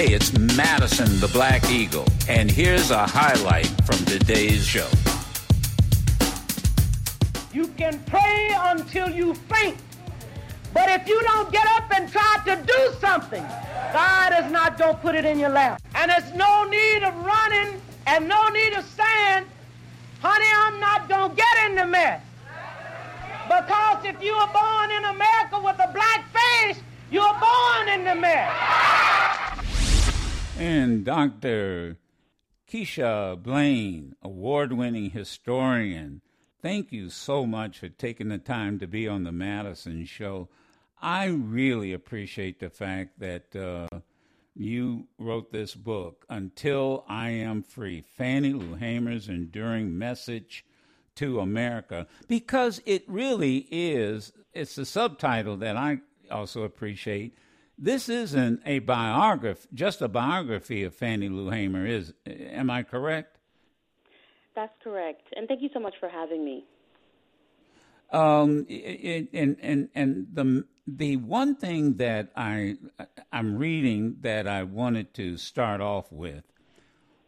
Hey, it's Madison the Black Eagle, and here's a highlight from today's show. You can pray until you faint, but if you don't get up and try to do something, God is not going to put it in your lap. And there's no need of running and no need of saying, honey, I'm not going to get in the mess. Because if you were born in America with a black face, you're born in the mess. And Dr. Keisha Blain, award winning historian, thank you so much for taking the time to be on the Madison Show. I really appreciate the fact that uh, you wrote this book, Until I Am Free Fannie Lou Hamer's Enduring Message to America, because it really is, it's the subtitle that I also appreciate. This isn't a biography, just a biography of Fannie Lou Hamer, is am I correct? That's correct. And thank you so much for having me. Um, and and and the the one thing that I I'm reading that I wanted to start off with,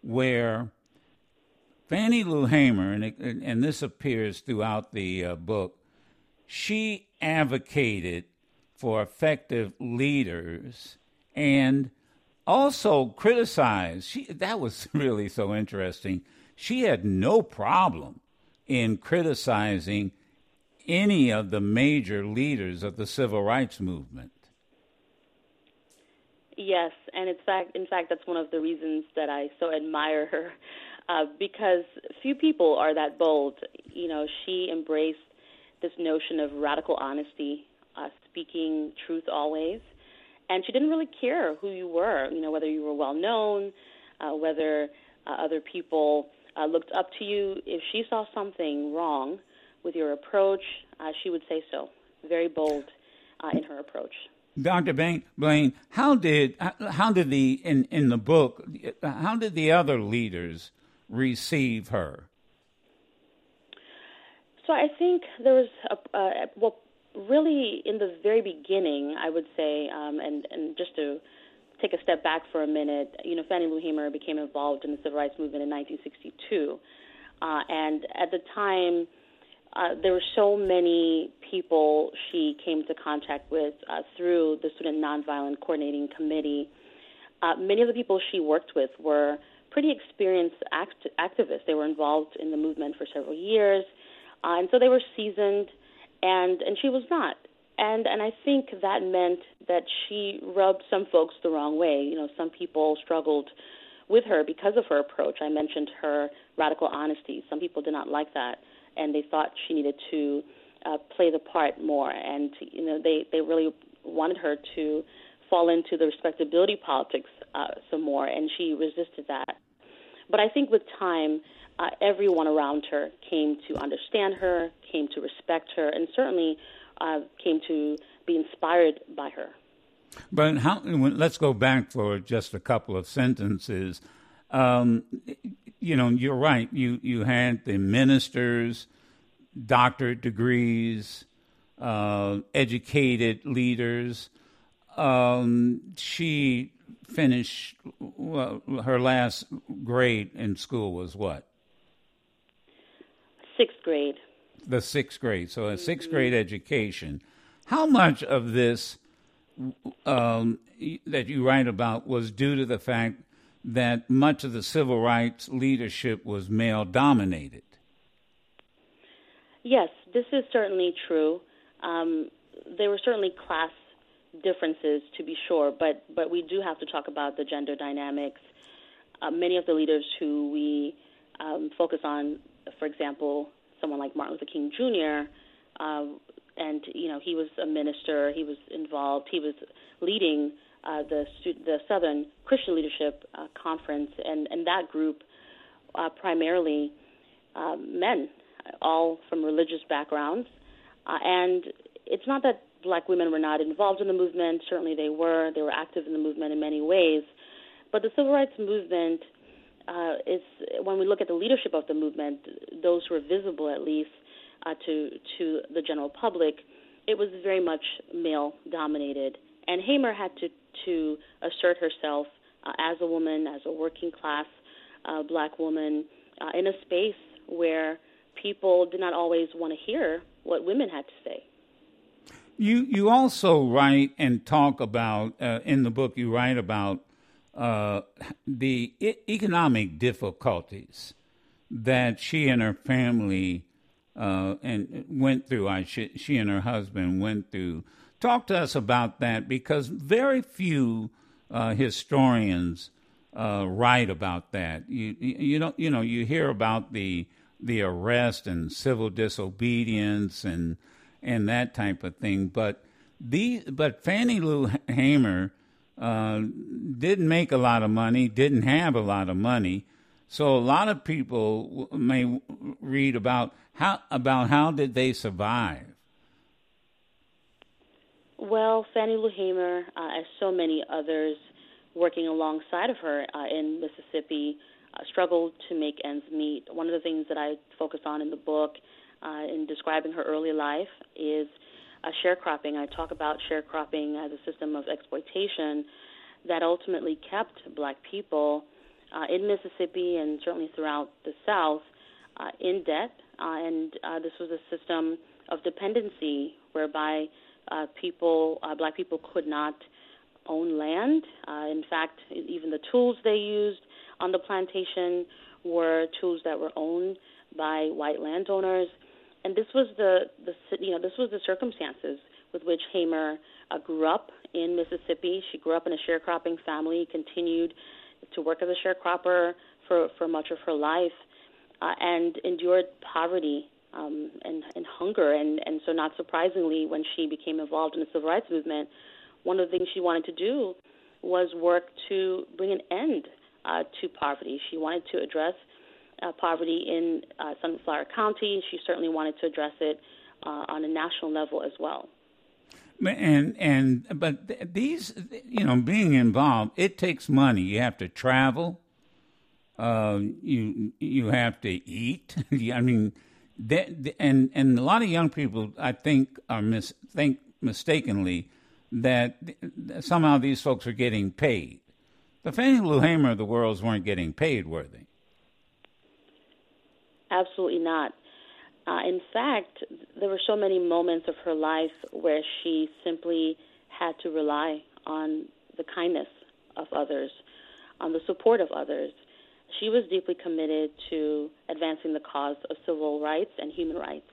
where Fannie Lou Hamer, and it, and this appears throughout the uh, book, she advocated for effective leaders and also criticized. She that was really so interesting. She had no problem in criticizing any of the major leaders of the civil rights movement. Yes, and in fact, in fact, that's one of the reasons that I so admire her, uh, because few people are that bold. You know, she embraced this notion of radical honesty, speaking truth always, and she didn't really care who you were. You know, whether you were well known, uh, whether uh, other people uh, looked up to you. If she saw something wrong, with your approach, uh, she would say so. Very bold uh, in her approach. Dr. Blain, how did how did the in in the book how did the other leaders receive her? So I think there was a, uh, well, really in the very beginning, I would say, um, and and just to take a step back for a minute, you know, Fannie Lou Hamer became involved in the civil rights movement in 1962, uh, and at the time uh, there were so many people she came into contact with uh, through the Student Nonviolent Coordinating Committee. Uh, many of the people she worked with were pretty experienced act- activists. They were involved in the movement for several years, uh, and so they were seasoned, and and she was not. And and I think that meant that she rubbed some folks the wrong way. You know, some people struggled with her because of her approach. I mentioned her radical honesty. Some people did not like that and they thought she needed to uh, play the part more. And you know, they they really wanted her to fall into the respectability politics uh, some more, and she resisted that. But I think with time, uh, everyone around her came to understand her, came to respect her, and certainly uh, came to be inspired by her. But how? Let's go back for just a couple of sentences. Um, you know, you're right. You you had the ministers, doctorate degrees, uh, educated leaders. Um, she finished well, her last grade in school was what? Sixth grade. The sixth grade. So a 6th mm-hmm. grade education. How much of this um, that you write about was due to the fact that much of the civil rights leadership was male dominated. Yes, this is certainly true. Um, there were certainly class differences, to be sure, but but we do have to talk about the gender dynamics. Uh, many of the leaders who we um, focus on, for example, someone like Martin Luther King Jr. Uh, and you know he was a minister. He was involved. He was leading uh, the the Southern Christian Leadership uh, Conference, and and that group uh, primarily uh, men, all from religious backgrounds, uh, and it's not that black women were not involved in the movement. Certainly, they were. They were active in the movement in many ways, but the civil rights movement. Uh, is when we look at the leadership of the movement, those who are visible at least uh, to to the general public, it was very much male dominated, and Hamer had to to assert herself uh, as a woman, as a working class uh, black woman, uh, in a space where people did not always want to hear what women had to say. You you also write and talk about uh, in the book. You write about uh, the I- economic difficulties that she and her family uh, and went through. I she, she and her husband went through. Talk to us about that because very few uh, historians uh, write about that. You you don't you know you hear about the the arrest and civil disobedience and and that type of thing, but the but Fannie Lou Hamer uh, didn't make a lot of money, didn't have a lot of money, so a lot of people may read about how about how did they survive. Well, Fannie Lou Hamer, uh, as so many others working alongside of her uh, in Mississippi, uh, struggled to make ends meet. One of the things that I focus on in the book, uh, in describing her early life, is sharecropping. I talk about sharecropping as a system of exploitation that ultimately kept black people uh, in Mississippi and certainly throughout the South uh, in debt. Uh, and uh, this was a system of dependency whereby uh, people, uh, black people, could not own land. Uh, in fact, even the tools they used on the plantation were tools that were owned by white landowners, and this was the, the you know this was the circumstances with which Hamer uh, grew up in Mississippi. She grew up in a sharecropping family, continued to work as a sharecropper for for much of her life, uh, and endured poverty um, and, and hunger. And, and so, not surprisingly, when she became involved in the civil rights movement, one of the things she wanted to do was work to bring an end uh, to poverty. She wanted to address uh, poverty in uh, Sunflower County. She certainly wanted to address it uh, on a national level as well. And and but these, you know, being involved, it takes money. You have to travel. Uh, you you have to eat. I mean, that, and and a lot of young people, I think, are mis think mistakenly that somehow these folks are getting paid. The Fannie Lou Hamer of the worlds weren't getting paid, were they? Absolutely not. Uh, in fact, there were so many moments of her life where she simply had to rely on the kindness of others, on the support of others. She was deeply committed to advancing the cause of civil rights and human rights,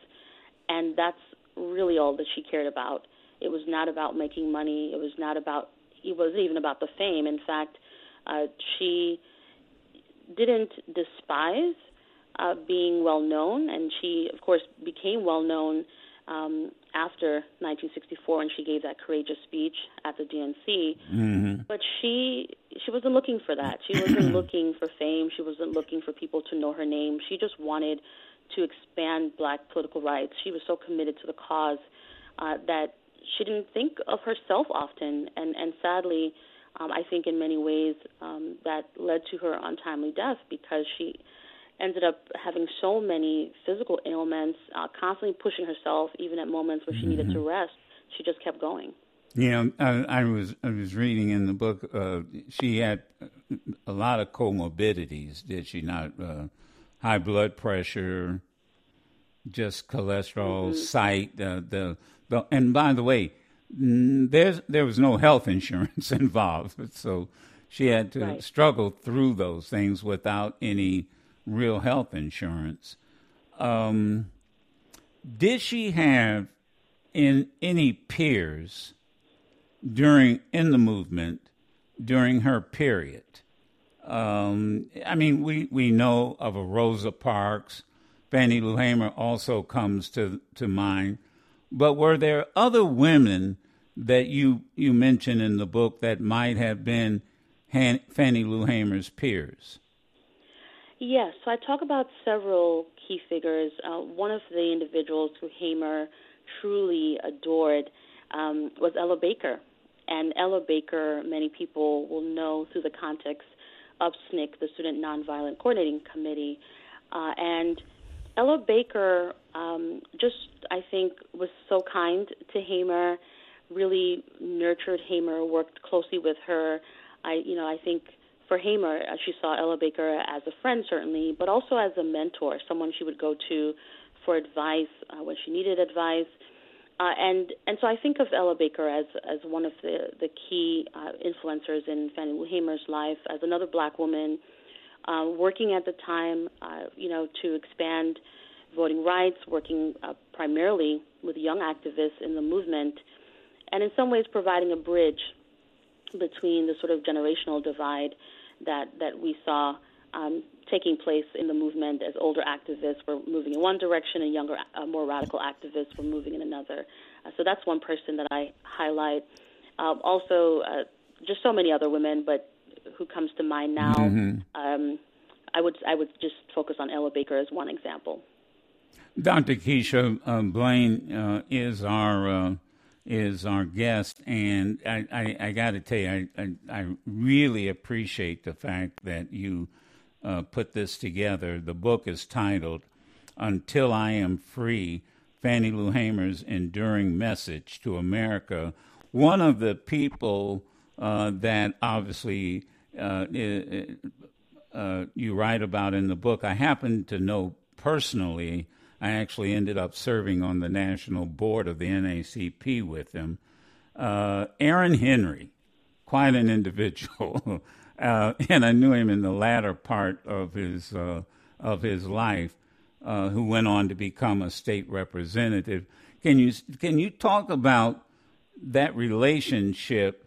and that's really all that she cared about. It was not about making money. It was not about. It wasn't even about the fame. In fact, uh, she didn't despise uh, being well known, and she, of course, became well known um, after 1964 when she gave that courageous speech at the DNC. Mm-hmm. But she she wasn't looking for that. She wasn't looking for fame. She wasn't looking for people to know her name. She just wanted to expand black political rights. She was so committed to the cause uh, that she didn't think of herself often, and and sadly, um, I think in many ways um, that led to her untimely death because she ended up having so many physical ailments, uh, constantly pushing herself, even at moments where she mm-hmm. needed to rest. She just kept going. Yeah, I, I was I was reading in the book. Uh, she had a lot of comorbidities, did she not? Uh, high blood pressure, just cholesterol, mm-hmm. sight. Uh, the the and by the way, there's there was no health insurance involved, so she had to right. struggle through those things without any real health insurance. Um, did she have in any peers during in the movement during her period? Um, I mean, we, we know of a Rosa Parks. Fannie Lou Hamer also comes to to mind. But were there other women that you you mention in the book that might have been Han- Fannie Lou Hamer's peers? Yes, so I talk about several key figures. Uh, one of the individuals who Hamer truly adored um, was Ella Baker. And Ella Baker, many people will know through the context of SNCC, the Student Nonviolent Coordinating Committee. Uh, and Ella Baker um, just, I think, was so kind to Hamer, really nurtured Hamer, worked closely with her. I, you know, I think for Hamer, uh, she saw Ella Baker as a friend, certainly, but also as a mentor, someone she would go to for advice uh, when she needed advice. Uh, and and so I think of Ella Baker as as one of the the key uh, influencers in Fannie Lou Hamer's life, as another black woman uh, working at the time, uh, you know, to expand voting rights, working uh, primarily with young activists in the movement, and in some ways providing a bridge between the sort of generational divide that that we saw um, taking place in the movement as older activists were moving in one direction and younger, uh, more radical activists were moving in another. Uh, so that's one person that I highlight. Um, also, uh, just so many other women, but who comes to mind now? Mm-hmm. Um, I would I would just focus on Ella Baker as one example. Dr. Keisha uh, Blain uh, is our uh, is our guest, and I, I, I got to tell you, I, I, I really appreciate the fact that you uh, put this together. The book is titled "Until I Am Free: Fannie Lou Hamer's Enduring Message to America." One of the people uh, that obviously uh, you write about in the book, I happen to know personally I actually ended up serving on the national board of the NAACP with him. Uh, Aaron Henry, quite an individual, uh, and I knew him in the latter part of his uh, of his life, uh, who went on to become a state representative. Can you can you talk about that relationship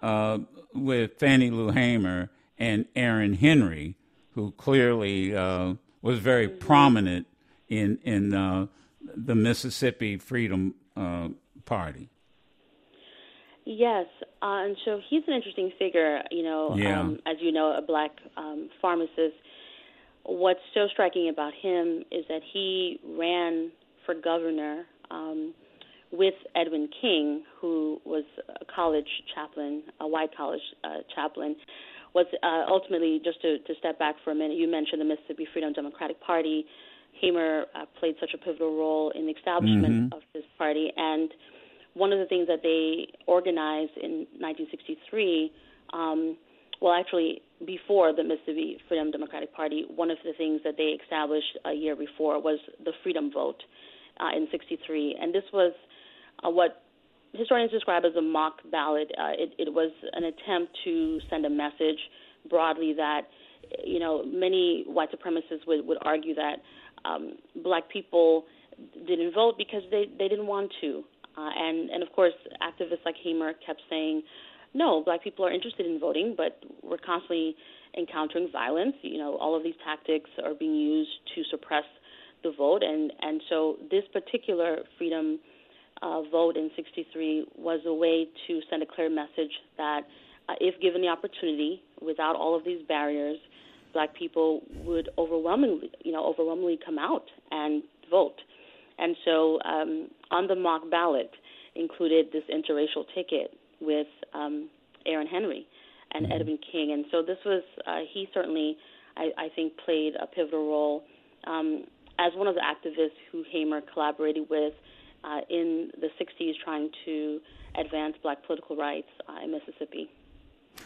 uh, with Fannie Lou Hamer and Aaron Henry, who clearly uh, was very prominent in in uh, the Mississippi Freedom uh, Party. Yes, uh, and so he's an interesting figure. You know, yeah. um, as you know, a black um, pharmacist. What's so striking about him is that he ran for governor um, with Edwin King, who was a college chaplain, a white college uh, chaplain. Was uh, ultimately just to, to step back for a minute. You mentioned the Mississippi Freedom Democratic Party Hamer uh, played such a pivotal role in the establishment mm-hmm. of this party. And one of the things that they organized in 1963, um, well, actually, before the Mississippi Freedom Democratic Party, one of the things that they established a year before was the Freedom Vote uh, in 63. And this was uh, what historians describe as a mock ballot. Uh, it, it was an attempt to send a message broadly that, you know, many white supremacists would, would argue that um, black people didn't vote because they, they didn't want to. Uh, and, and of course, activists like Hamer kept saying, no, black people are interested in voting, but we're constantly encountering violence. You know, all of these tactics are being used to suppress the vote. And, and so this particular freedom uh, vote in 63 was a way to send a clear message that uh, if given the opportunity, without all of these barriers, black people would overwhelmingly, you know, overwhelmingly come out and vote. And so um, on the mock ballot included this interracial ticket with um, Aaron Henry and mm-hmm. Edwin King. And so this was, uh, he certainly, I, I, think, played a pivotal role um, as one of the activists who Hamer collaborated with uh, in the 60s trying to advance black political rights uh, in Mississippi.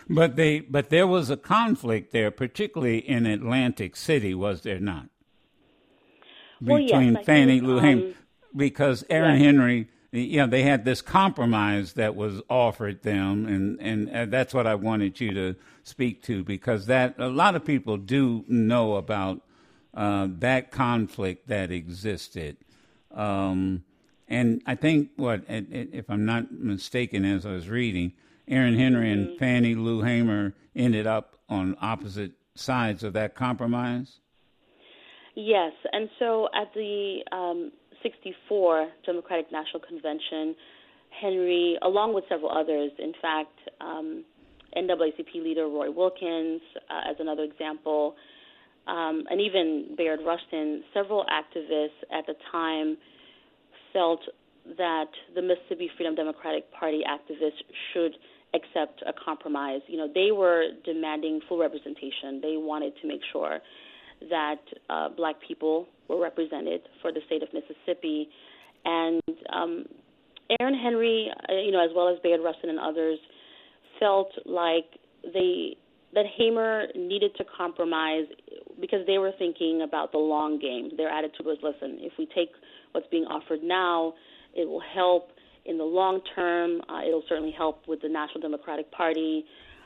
But they, but there was a conflict there, particularly in Atlantic City, was there not? Between well, yes, Fannie Lou um, because Aaron. Henry, you know, they had this compromise that was offered them, and and uh, that's what I wanted you to speak to because that a lot of people do know about uh, that conflict that existed. Um, and I think what, if I'm not mistaken, as I was reading, Aaron Henry and. Fannie Lou Hamer ended up on opposite sides of that compromise? Yes, and so at the um, 64 Democratic National Convention, Henry, along with several others, in fact, um, NAACP leader Roy Wilkins, uh, as another example, um, and even Bayard Rustin, several activists at the time felt that the Mississippi Freedom Democratic Party activists should accept a compromise. You know, they were demanding full representation. They wanted to make sure that uh, black people were represented for the state of Mississippi. And um, Aaron Henry, uh, you know, as well as Bayard Rustin and others, felt like they that Hamer needed to compromise because they were thinking about the long game. Their attitude was, listen, if we take what's being offered now, it will help in the long term. Uh, it'll certainly help with the National Democratic Party.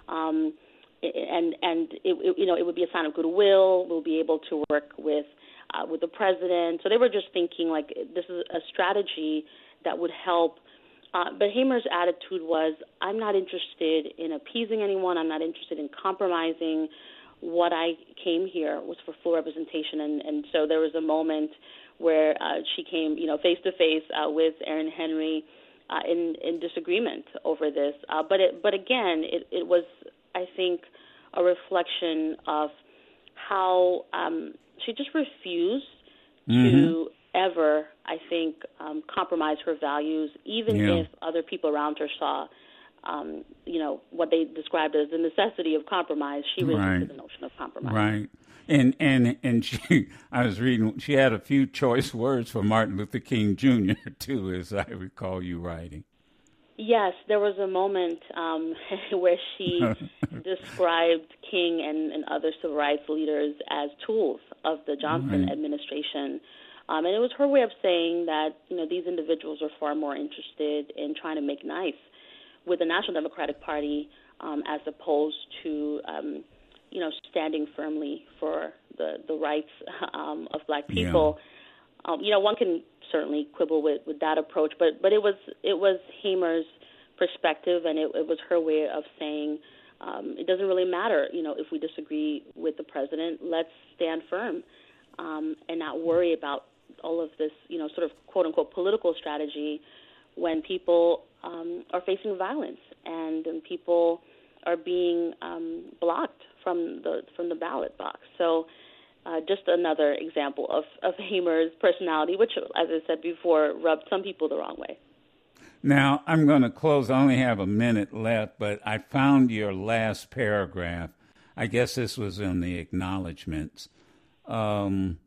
Um, and and it, it, you know it would be a sign of goodwill. We'll be able to work with uh, with the president. So they were just thinking like this is a strategy that would help. Uh, but Hamer's attitude was, I'm not interested in appeasing anyone. I'm not interested in compromising. What I came here was for full representation, and and so there was a moment where uh, she came, you know, face to face with Aaron Henry. Uh, in in disagreement over this. Uh, but it, but again, it, it was I think a reflection of how um, she just refused mm-hmm. to ever, I think, um, compromise her values, even yeah. if other people around her saw, um, you know, what they described as the necessity of compromise. She resisted right. the notion of compromise. Right. And and and she, I was reading. She had a few choice words for Martin Luther King Jr. too, as I recall you writing. Yes, there was a moment um, where she described King and, and other civil rights leaders as tools of the Johnson right. administration. Um, and it was her way of saying that you know these individuals are far more interested in trying to make nice with the National Democratic Party um, as opposed to um, you know standing firmly for the the rights um, of Black people. Yeah. Um, you know, one can certainly quibble with, with that approach, but but it was it was Hamer's perspective, and it, it was her way of saying um, it doesn't really matter, you know, if we disagree with the president. Let's stand firm um, and not worry about all of this, you know, sort of quote unquote political strategy when people um, are facing violence and, and people are being um, blocked from the from the ballot box. So uh, just another example of, of Hamer's personality, which, as I said before, rubbed some people the wrong way. Now, I'm going to close. I only have a minute left, but I found your last paragraph. I guess this was in the acknowledgments. Um,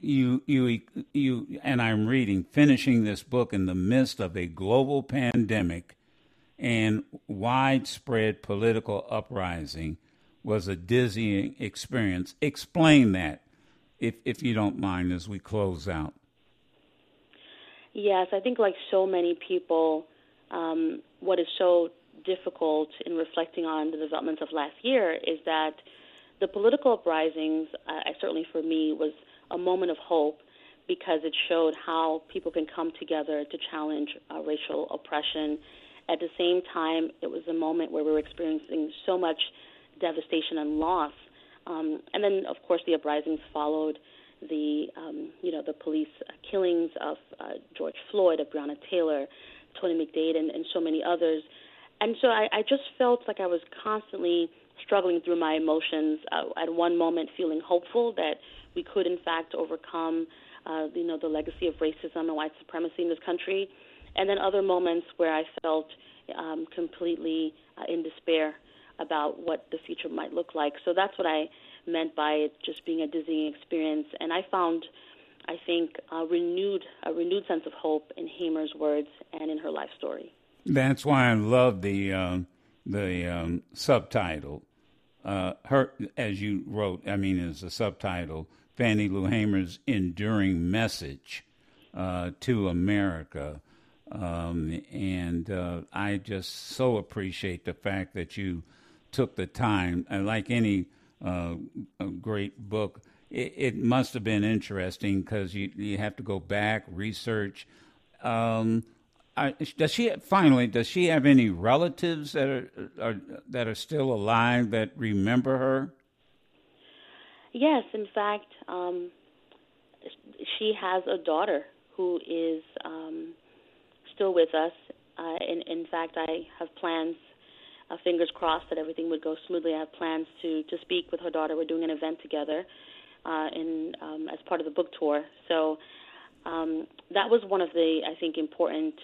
you, you, you, and I'm reading, finishing this book in the midst of a global pandemic and widespread political uprising was a dizzying experience. Explain that, if if you don't mind, as we close out. Yes, I think like so many people, um, what is so difficult in reflecting on the developments of last year is that the political uprisings, uh, certainly for me, was a moment of hope because it showed how people can come together to challenge uh, racial oppression. At the same time, it was a moment where we were experiencing so much devastation and loss. Um, and then, of course, the uprisings followed the um, you know the police killings of uh, George Floyd, of Breonna Taylor, Tony McDade, and, and so many others. And so I, I just felt like I was constantly struggling through my emotions. Uh, at one moment, feeling hopeful that we could, in fact, overcome uh, you know the legacy of racism and white supremacy in this country, and then other moments where I felt um, completely uh, in despair about what the future might look like. So that's what I meant by it just being a dizzying experience. And I found, I think, a renewed a renewed sense of hope in Hamer's words and in her life story. That's why I love the uh, the um, subtitle. Uh, her, as you wrote, I mean, as a subtitle, Fannie Lou Hamer's enduring message uh, to America. Um, and uh, I just so appreciate the fact that you took the time, and like any uh, great book, it, it, must have been interesting because you you have to go back research. Um, I, does she finally? Does she have any relatives that are, are that are still alive that remember her? Yes, in fact, um, she has a daughter who is um, still with us. Uh, in, in fact, I have plans uh, fingers crossed that everything would go smoothly. I have plans to to speak with her daughter. We're doing an event together, uh, in um, as part of the book tour. So um, that was one of the I think important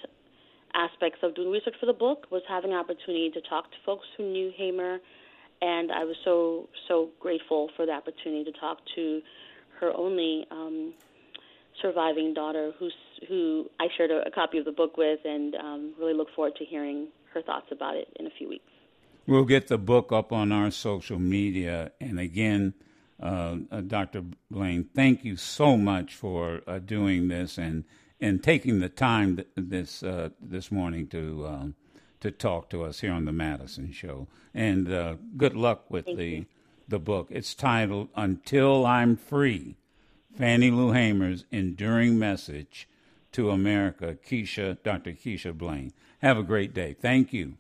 aspects of doing research for the book was having an opportunity to talk to folks who knew Hamer, and I was so so grateful for the opportunity to talk to her only um, surviving daughter, who's who I shared a, a copy of the book with, and um, really look forward to hearing her thoughts about it in a few weeks. We'll get the book up on our social media. And again, uh, uh, Dr. Blain, thank you so much for uh, doing this and and taking the time th- this uh, this morning to uh, to talk to us here on the Madison Show. And uh, good luck with Thank the you. the book. It's titled "Until I'm Free." Fannie Lou Hamer's enduring message to America. Keisha, Dr. Keisha Blain. Have a great day. Thank you.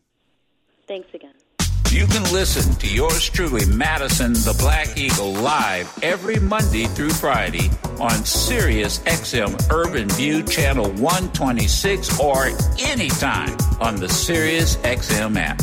Thanks again. You can listen to yours truly, Madison the Black Eagle, live every Monday through Friday on Sirius XM Urban View Channel 126 or anytime on the Sirius XM app.